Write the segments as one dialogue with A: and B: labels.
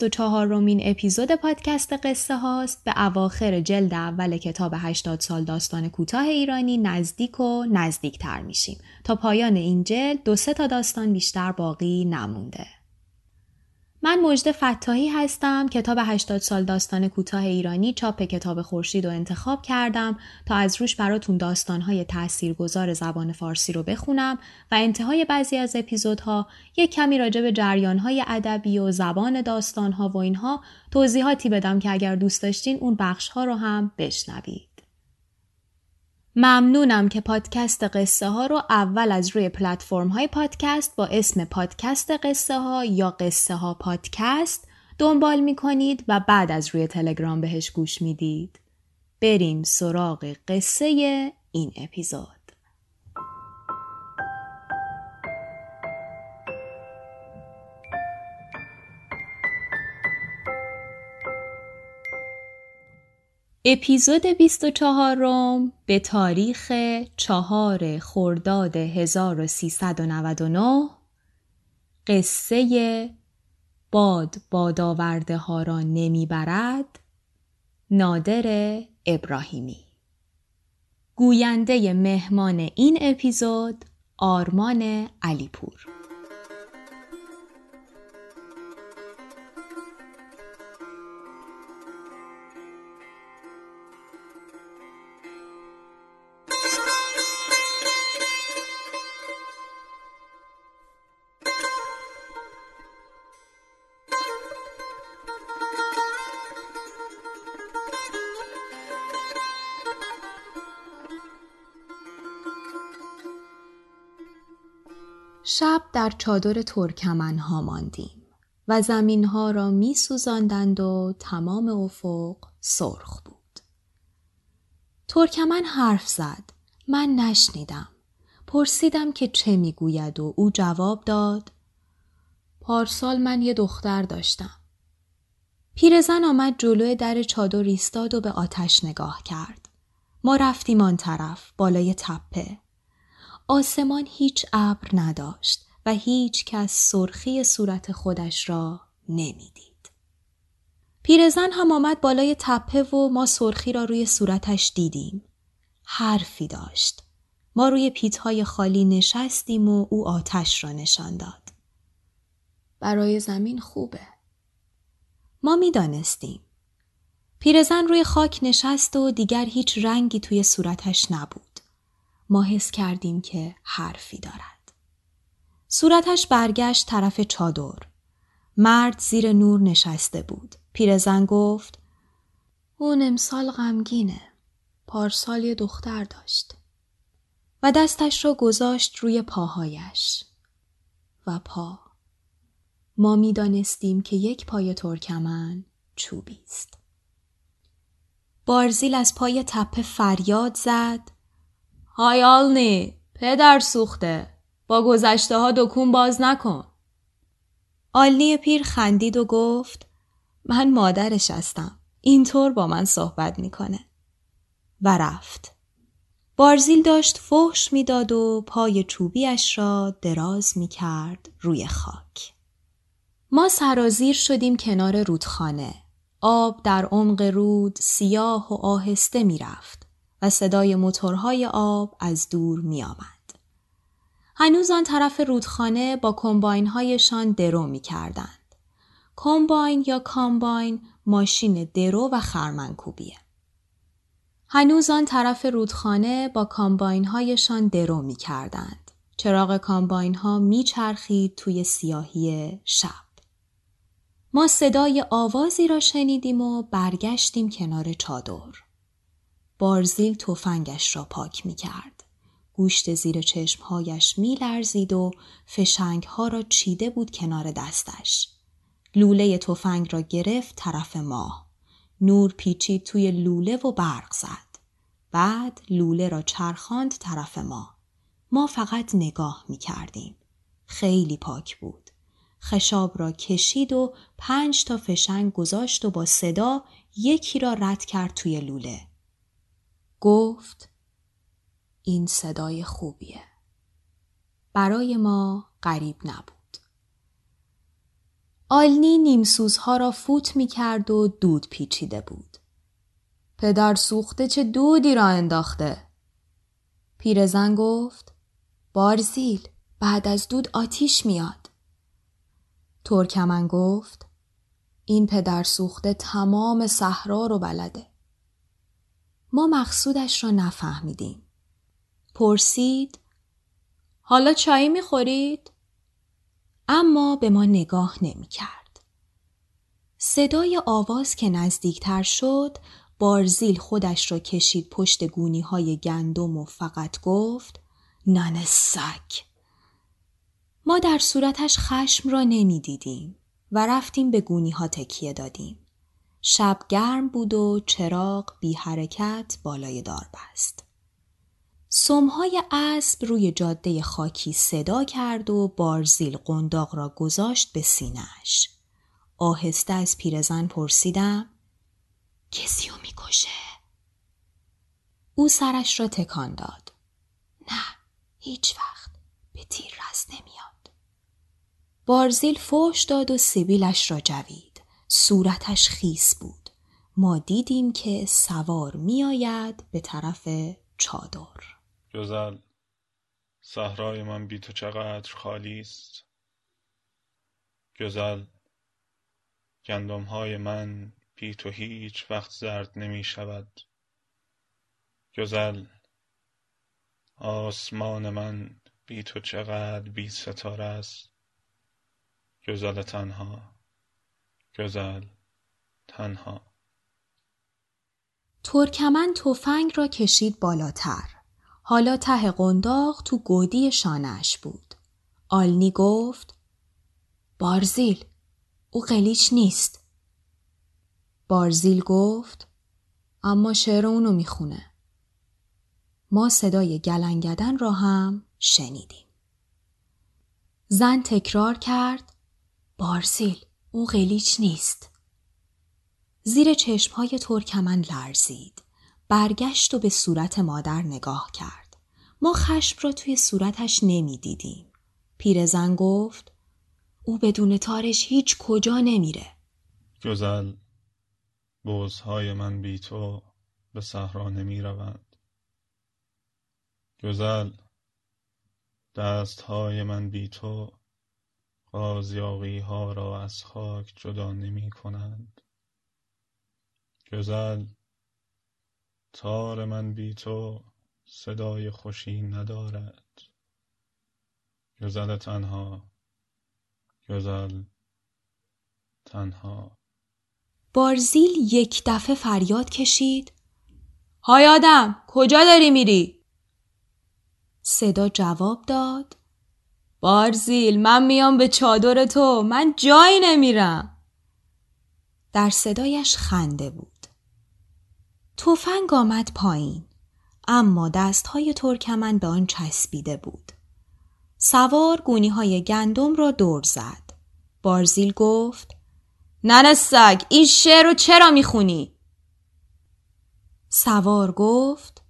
A: 24 رومین اپیزود پادکست قصه هاست به اواخر جلد اول کتاب 80 سال داستان کوتاه ایرانی نزدیک و نزدیک تر میشیم تا پایان این جلد دو سه تا داستان بیشتر باقی نمونده. من مجد فتاحی هستم کتاب 80 سال داستان کوتاه ایرانی چاپ کتاب خورشید رو انتخاب کردم تا از روش براتون داستانهای تاثیرگذار زبان فارسی رو بخونم و انتهای بعضی از اپیزودها یک کمی راجع به جریانهای ادبی و زبان داستانها و اینها توضیحاتی بدم که اگر دوست داشتین اون بخشها رو هم بشنوید. ممنونم که پادکست قصه ها رو اول از روی پلتفرم های پادکست با اسم پادکست قصه ها یا قصه ها پادکست دنبال می کنید و بعد از روی تلگرام بهش گوش می‌دید. بریم سراغ قصه این اپیزود. اپیزود 24 روم به تاریخ چهار خرداد 1399 قصه باد بادآورده ها را نمی‌برد نادر ابراهیمی. گوینده مهمان این اپیزود آرمان علیپور. شب در چادر ترکمن ها ماندیم و زمین ها را می سوزاندند و تمام افق سرخ بود. ترکمن حرف زد. من نشنیدم. پرسیدم که چه می‌گوید و او جواب داد پارسال من یه دختر داشتم. پیرزن آمد جلوی در چادر ایستاد و به آتش نگاه کرد. ما رفتیم آن طرف بالای تپه. آسمان هیچ ابر نداشت و هیچ کس سرخی صورت خودش را نمی‌دید. پیرزن هم آمد بالای تپه و ما سرخی را روی صورتش دیدیم. حرفی داشت. ما روی پیتهای خالی نشستیم و او آتش را نشان داد. برای زمین خوبه. ما می‌دانستیم. پیرزن روی خاک نشست و دیگر هیچ رنگی توی صورتش نبود. ما حس کردیم که حرفی دارد. صورتش برگشت طرف چادر. مرد زیر نور نشسته بود. پیرزن گفت اون امسال غمگینه. پارسال یه دختر داشت. و دستش را گذاشت روی پاهایش. و پا. ما می دانستیم که یک پای ترکمن چوبی است. بارزیل از پای تپه فریاد زد های آلنی پدر سوخته. با گذشته ها دکون باز نکن. آلنی پیر خندید و گفت من مادرش هستم. اینطور با من صحبت می‌کنه. و رفت. بارزیل داشت فحش می‌داد و پای چوبیش را دراز می‌کرد روی خاک. ما سرازیر شدیم کنار رودخانه. آب در عمق رود سیاه و آهسته می‌رفت. و صدای موتورهای آب از دور می آمد. هنوز آن طرف رودخانه با کمباین هایشان درو می کردند. کمباین یا کامباین ماشین درو و خرمنکوبیه. هنوز آن طرف رودخانه با کامباین هایشان درو می کردند. چراغ کامباین ها می چرخید توی سیاهی شب. ما صدای آوازی را شنیدیم و برگشتیم کنار چادر. بارزیل تفنگش را پاک می کرد. گوشت زیر چشمهایش می لرزید و فشنگ ها را چیده بود کنار دستش. لوله تفنگ را گرفت طرف ماه. نور پیچید توی لوله و برق زد. بعد لوله را چرخاند طرف ما. ما فقط نگاه می کردیم. خیلی پاک بود. خشاب را کشید و پنج تا فشنگ گذاشت و با صدا یکی را رد کرد توی لوله. گفت این صدای خوبیه. برای ما غریب نبود. آلنی نیمسوزها را فوت می کرد و دود پیچیده بود. پدر سوخته چه دودی را انداخته؟ پیرزن گفت بارزیل بعد از دود آتیش میاد. ترکمن گفت این پدر سوخته تمام صحرا رو بلده. ما مقصودش را نفهمیدیم. پرسید حالا چایی می‌خورید؟ اما به ما نگاه نمی کرد. صدای آواز که نزدیکتر شد بارزیل خودش را کشید پشت گونی های گندم و فقط گفت نن سک. ما در صورتش خشم را نمی‌دیدیم و رفتیم به گونی ها تکیه دادیم. شب گرم بود و چراغ بی حرکت بالای دار بست. سمهای اسب روی جاده خاکی صدا کرد و بارزیل قنداق را گذاشت به سینهش. آهسته از پیرزن پرسیدم کسی رو می‌کشه؟ او سرش را تکان داد. نه هیچ وقت به تیر رس نمیاد. بارزیل فوش داد و سیبیلش را جوید. صورتش خیس بود. ما دیدیم که سوار میآید به طرف چادر.
B: جزل صحرای من بی تو چقدر خالی است گزل گندم های من بی تو هیچ وقت زرد نمی شود گزل آسمان من بی تو چقدر بی ستاره است گزل تنها گزل تنها
A: ترکمن تفنگ را کشید بالاتر حالا ته قنداق تو گودی شانش بود. آلنی گفت بارزیل او قلیچ نیست. بارزیل گفت اما شعر اونو می‌خونه. ما صدای گلنگدن را هم شنیدیم. زن تکرار کرد بارزیل او قلیچ نیست. زیر چشمهای ترکمن لرزید. برگشت و به صورت مادر نگاه کرد. ما خشم را توی صورتش نمی‌دیدیم. پیرزن گفت او بدون تارش هیچ کجا نمیره.
B: گزل بوزهای من بی تو به صحرا نمی روند. گزل دستهای من بی تو قازیاقی ها را از خاک جدا نمی کنند. گزل تار من بی تو صدای خوشی ندارد گزل تنها گزل تنها
A: بارزیل یک دفعه فریاد کشید های آدم کجا داری میری؟ صدا جواب داد بارزیل من میام به چادر تو من جایی نمیرم در صدایش خنده بود تفنگ آمد پایین اما دستهای ترکمن به آن چسبیده بود. سوار گونی های گندم را دور زد. بارزیل گفت نن سگ این شعر رو چرا می‌خونی؟ سوار گفت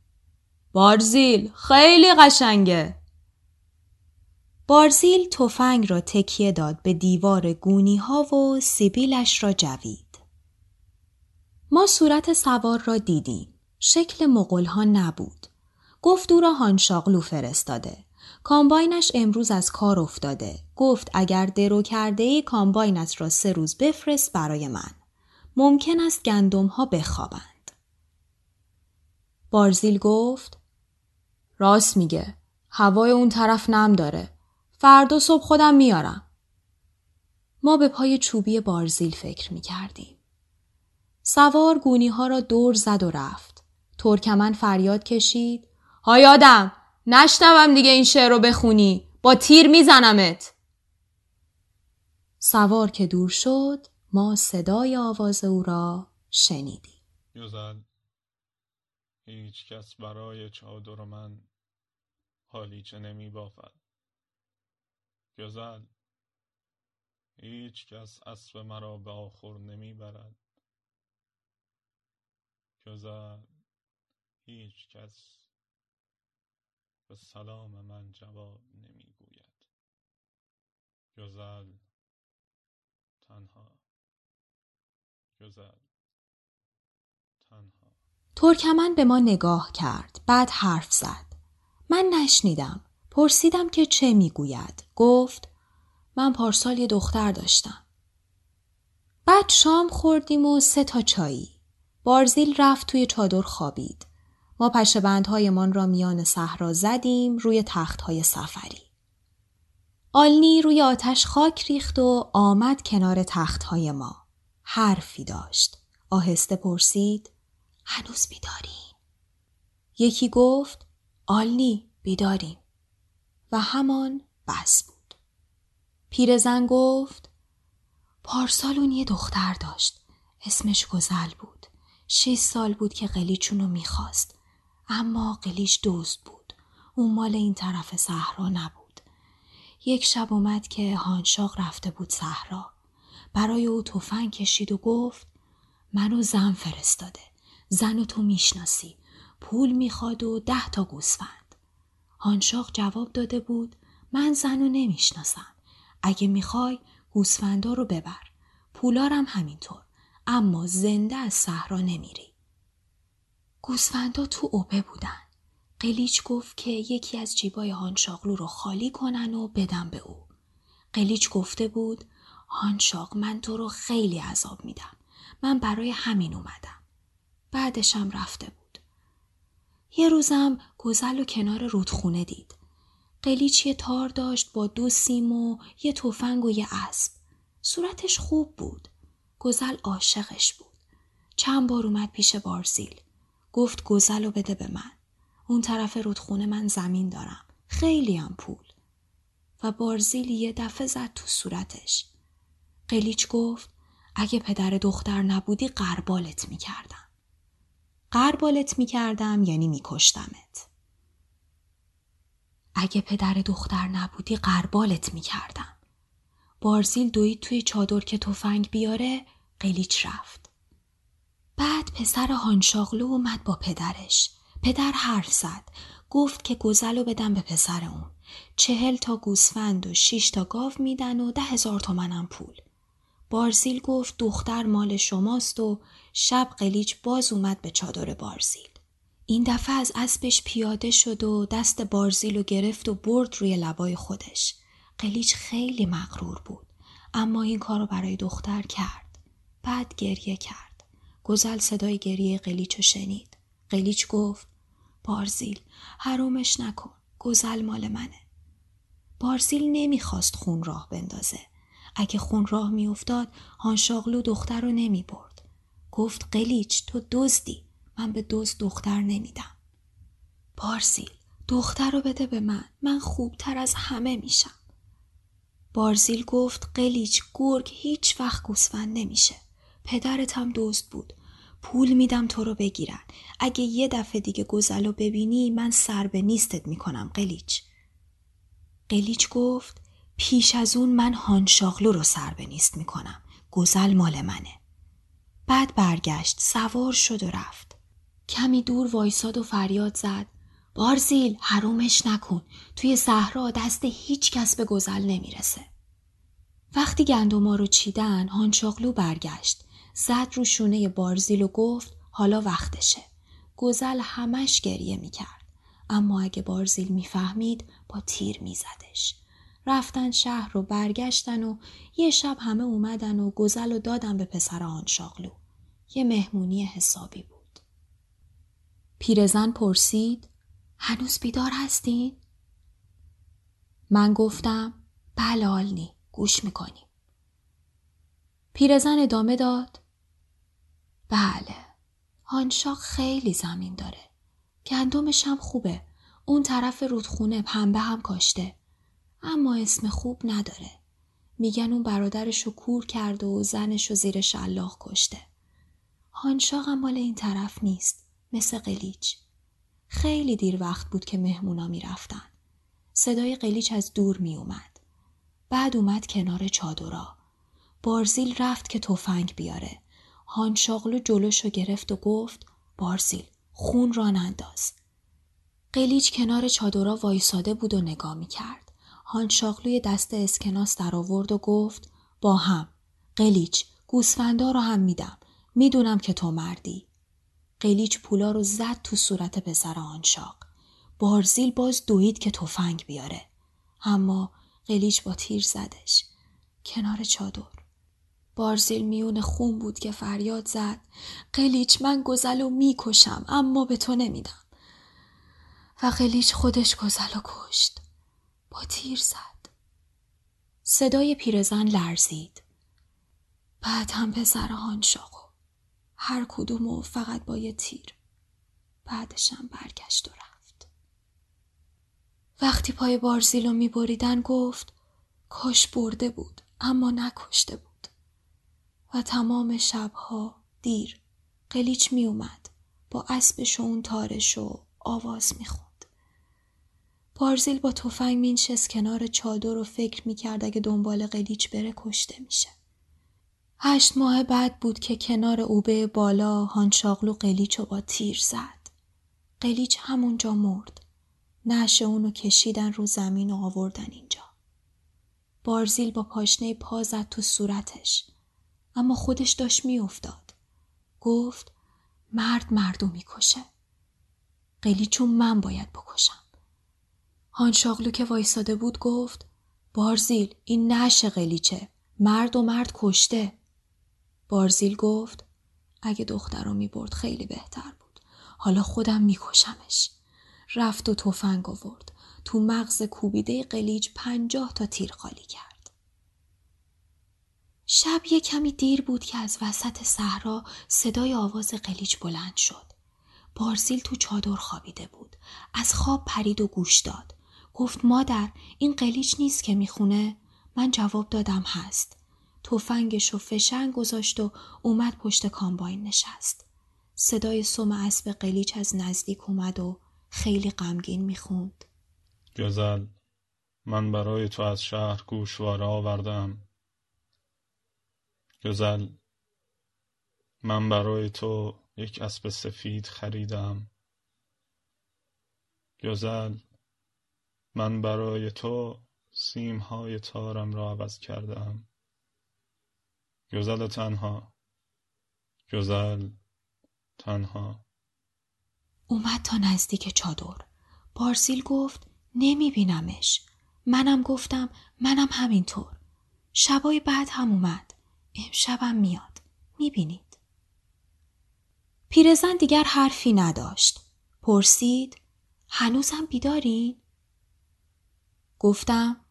A: بارزیل خیلی قشنگه. بارزیل تفنگ را تکیه داد به دیوار گونی ها و سیبیلش را جوید. ما صورت سوار را دیدیم. شکل مغول ها نبود. گفت او را هانشاغلو فرستاده. کامباینش امروز از کار افتاده. گفت اگر درو کرده ای کامباینت را سه روز بفرست برای من. ممکن است گندم ها بخوابند. بارزیل گفت راست میگه. هوای اون طرف نم داره. فردا صبح خودم میارم. ما به پای چوبی بارزیل فکر می کردیم. سوار گونی ها را دور زد و رفت. ترکمن فریاد کشید. های آدم نشنوم دیگه این شعر رو بخونی با تیر میزنمت سوار که دور شد ما صدای آواز او را شنیدیم
B: هیچ کس برای چادر من حالیچه نمی بافد گزل. هیچ کس اسب مرا به آخر نمی برد گزل. هیچ کس به سلام من جواب نمی گوید گزل. تنها. گزل. تنها.
A: ترکمن به ما نگاه کرد. بعد حرف زد. من نشنیدم. پرسیدم که چه می‌گوید. گفت من پارسال یه دختر داشتم. بعد شام خوردیم و سه تا چایی. بارزیل رفت توی چادر خوابید. ما پشه بندهایمان را میان صحرا زدیم روی تختهای سفری. آلنی روی آتش خاک ریخت و آمد کنار تختهای ما. حرفی داشت. آهسته پرسید هنوز بیداریم یکی گفت آلنی بیداریم. و همان بس بود. پیرزن گفت پارسال اون یه دختر داشت. اسمش گزل بود. شش سال بود که قلیچونو می‌خواست. اما قلیچ دوست بود. اون مال این طرف صحرا نبود. یک شب اومد که هانشاق رفته بود صحرا. برای او تفنگ کشید و گفت منو زن فرستاده. زن تو می‌شناسی. پول می‌خواد و ده تا گوسفند. هانشاق جواب داده بود من زن و نمی‌شناسم. اگه می‌خوای گوسفندا رو ببر. پولارم همینطور اما زنده از صحرا نمیری. گوسفندا تو اوبه بودن. قلیچ گفت که یکی از جیبای هانشاقلو رو خالی کنن و بدم به او. قلیچ گفته بود هانشاق من تو رو خیلی عذاب میدم. من برای همین اومدم. بعدشم رفته بود. یه روزم گزل و کنار رودخونه دید. قلیچ یه تار داشت با دو سیم و یه تفنگ و یه اسب. صورتش خوب بود. گزل عاشقش بود. چند بار اومد پیش بارزیل. گفت گزل و بده به من. اون طرف رودخونه من زمین دارم. خیلی هم پول. و بارزیل یه دفعه زد تو صورتش. قلیچ گفت اگه پدر دختر نبودی قربالت می‌کردم. قربالت می‌کردم یعنی میکشتمت. اگه پدر دختر نبودی قربالت می‌کردم. بارزیل دوید توی چادر که تفنگ بیاره قلیچ رفت. بعد پسر هانشاغلو اومد با پدرش. پدر حرف زد. گفت که گزلو بدم به پسر اون. چهل تا گوسفند و شیش تا گاو میدن و ده هزار تومنم پول. بارزیل گفت دختر مال شماست و شب قلیچ باز اومد به چادر بارزیل. این دفعه از اسبش پیاده شد و دست بارزیل رو گرفت و برد روی لبای خودش. قلیچ خیلی مغرور بود اما این کار رو برای دختر کرد. بعد گریه کرد. گزل صدای گریه قلیچ رو شنید. قلیچ گفت بارزیل حرومش نکن. گزل مال منه. بارزیل نمی‌خواست خون راه بندازه. اگه خون راه میافتاد هانشاغلو دختر رو نمی برد. گفت قلیچ تو دزدی من به دزد دختر نمیدم. بارزیل دختر رو بده به من من خوبتر از همه میشم. بارزیل گفت قلیچ گرگ هیچ وقت گوسفند نمیشه. پدرت هم دزد بود. پول میدم تو رو بگیرن. اگه یه دفعه دیگه گزل رو ببینی من سر به نیستت می‌کنم قلیچ. قلیچ گفت پیش از اون من هانشاغلو رو سر به نیست می‌کنم. گزل مال منه. بعد برگشت سوار شد و رفت. کمی دور وایساد و فریاد زد. بارزیل حرومش نکن. توی صحرا دست هیچ کس به گزل نمی‌رسه. وقتی گندما رو چیدن هانشاغلو برگشت. زد رو شونه بارزیل و گفت حالا وقتشه. گزل همش گریه می‌کرد. اما اگه بارزیل می‌فهمید با تیر میزدش. رفتن شهر رو برگشتن و یه شب همه اومدن و گزل و دادن به پسر آن شاغلو. یه مهمونی حسابی بود. پیرزن پرسید هنوز بیدار هستین؟ من گفتم بله آلنی گوش می‌کنیم. پیرزن ادامه داد بله هانشاق خیلی زمین داره. گندمش هم خوبه. اون طرف رودخونه پنبه هم کاشته. اما اسم خوب نداره. میگن اون برادرش رو کور کرده و زنش رو زیر شلاق کشته. هانشاق هم مال این طرف نیست. مثل قلیچ. خیلی دیر وقت بود که مهمونا می‌رفتن. صدای قلیچ از دور می اومد. بعد اومد کنار چادرا. بارزیل رفت که تفنگ بیاره. هانشاغلو جلوشو گرفت و گفت بارزیل خون را ننداز. قلیچ کنار چادرا وایساده بود و نگاه می کرد. هانشاغلوی دست اسکناس در آورد و گفت با هم. قلیچ گوسفندا رو هم میدم. می‌دونم که تو مردی. قلیچ پولا رو زد تو صورت پسر آنشاق. بارزیل باز دوید که تفنگ بیاره. اما قلیچ با تیر زدش. کنار چادر. بارزیل میون خون بود که فریاد زد. قلیچ من گزلو می‌کشم اما به تو نمیدم. و قلیچ خودش گزلو کشت. با تیر زد. صدای پیرزن لرزید. بعد هم پسر هانشاقو. هر کدومو فقط با یه تیر. بعدشم برگشت و رفت. وقتی پای بارزیلو میبریدن گفت کاش برده بود اما نکشته بود. و تمام شبها دیر قلیچ می اومد با اسبش و اون تارش و آواز می‌خوند. بارزیل با تفنگ مینشست کنار چادر و فکر می‌کرد اگه دنبال قلیچ بره کشته میشه. هشت ماه بعد بود که کنار اوبه بالا هانشاغلو قلیچ با تیر زد. قلیچ همونجا مرد. نش اونو کشیدن رو زمین و آوردن اینجا. بارزیل با پاشنه پا زد تو صورتش. اما خودش داشت میافتاد. گفت مرد مردو می‌کشه. قلیچون من باید بکشم. هانشاغلو که وایساده بود گفت بارزیل این نش قلیچه. مرد و مرد کشته. بارزیل گفت اگه دخترو می برد خیلی بهتر بود. حالا خودم میکشمش. رفت و تفنگ آورد. تو مغز کوبیده قلیج پنجاه تا تیر خالی کرد. شب یه کمی دیر بود که از وسط صحرا صدای آواز قلیج بلند شد. بارزیل تو چادر خوابیده بود. از خواب پرید و گوش داد. گفت مادر این قلیچ نیست که می‌خونه؟ من جواب دادم هست. تفنگش و فشنگ گذاشت و اومد پشت کامباین نشست. صدای سم اسب قلیچ از نزدیک اومد و خیلی غمگین می‌خوند.
B: گزل من برای تو از شهر گوشواره آوردم. گزل من برای تو یک اسب سفید خریدم. گزل من برای تو سیمهای تارم را عوض کردم. گزل تنها. گزل تنها.
A: اومد تا نزدیک چادر. بارسیل گفت نمی بینمش منم گفتم منم همینطور. شبای بعد هم اومد. امشبم میاد. می‌بینید. پیرزن دیگر حرفی نداشت. پرسید هنوزم بیدارین؟ گفتم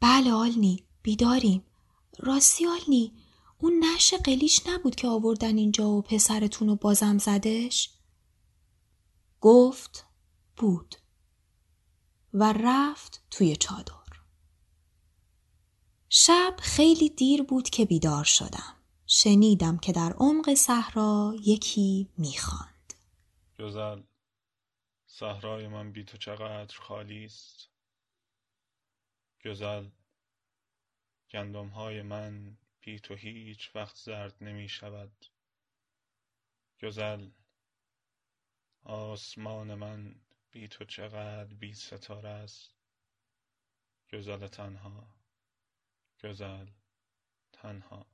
A: بله آلنی بیداریم راستی آلنی اون نش قلیش نبود که آوردن اینجا و پسرتون رو بازم زدش؟ گفت بود و رفت توی چادر. شب خیلی دیر بود که بیدار شدم. شنیدم که در عمق صحرا یکی می‌خواند.
B: جزل صحرای من بی تو چقدر خالی است. گزل. گندم های من بی تو هیچ وقت زرد نمی شود. گزل. آسمان من بی تو چقدر بی ستاره است. گزل تنها. گزل تنها.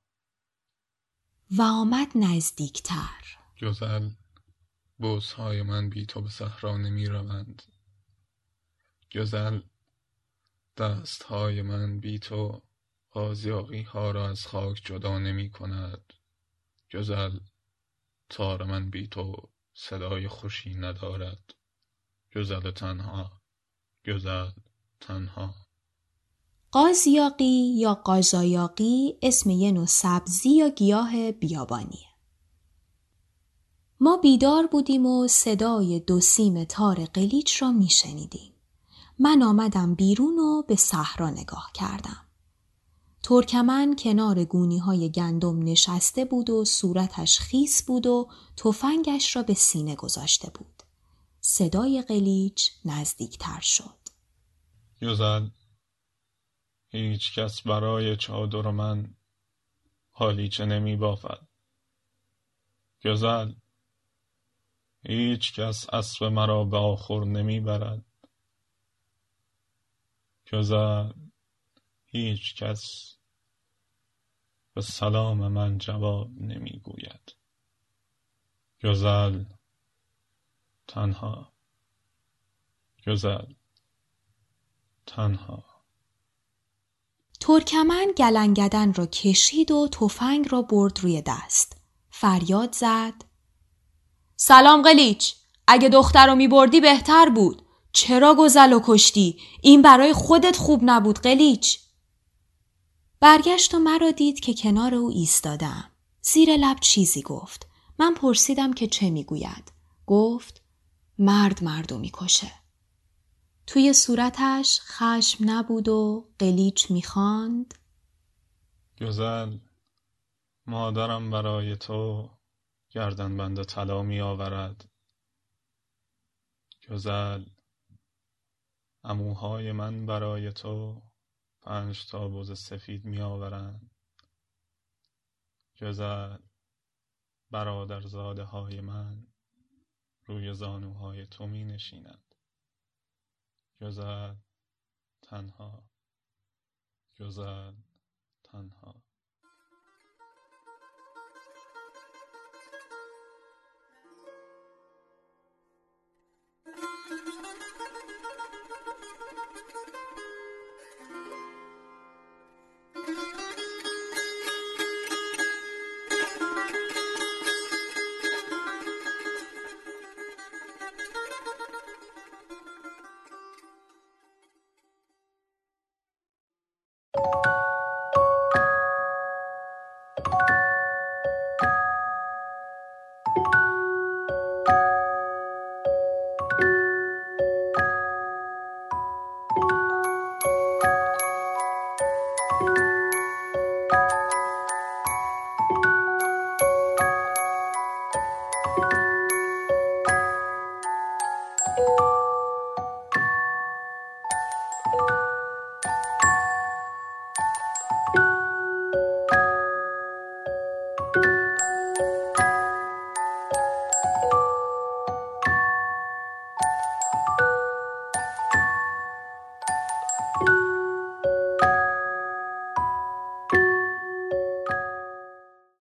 A: و آمد نزدیکتر.
B: گزل. بوسهای من بی تو به صحرا نمی روند. گزل. دستهای من بی تو قازیاقی ها را از خاک جدا نمی کند گزل تار من بی تو صدای خوشی ندارد. گزل تنها گزل تنها.
A: قازیاقی یا قازایاقی اسم یه نوع سبزی یا گیاه بیابانیه. ما بیدار بودیم و صدای دو سیم تار قلیچ را میشنیدیم. من آمدم بیرون و به صحرا نگاه کردم. ترکمن کنار گونی های گندم نشسته بود و صورتش خیس بود و تفنگش را به سینه گذاشته بود. صدای قلیچ نزدیکتر شد.
B: یوزل هیچ کس برای چادر من حالیچه نمی بافد. گزل هیچ کس اسب مرا به آخر نمی برد. گزل هیچ کس به سلام من جواب نمی گوید گزل تنها. گزل تنها.
A: ترکمن گلنگدن را کشید و تفنگ را برد روی دست. فریاد زد. سلام قلیچ اگه دختر رو می بردی بهتر بود. چرا گزل و کشتی؟ این برای خودت خوب نبود قلیچ برگشت و مرا دید که کنار او ایستادم. زیر لب چیزی گفت. من پرسیدم که چه می‌گوید. گفت مرد مردو می‌کشه. توی صورتش خشم نبود و قلیچ می‌خواند.
B: گزل مادرم برای تو گردن بند طلا می آورد. گزل اموهای من برای تو پنج تا بز سفید می آورند جز برادر زاده های من روی زانوهای تو می نشینند جز تنها جز تنها.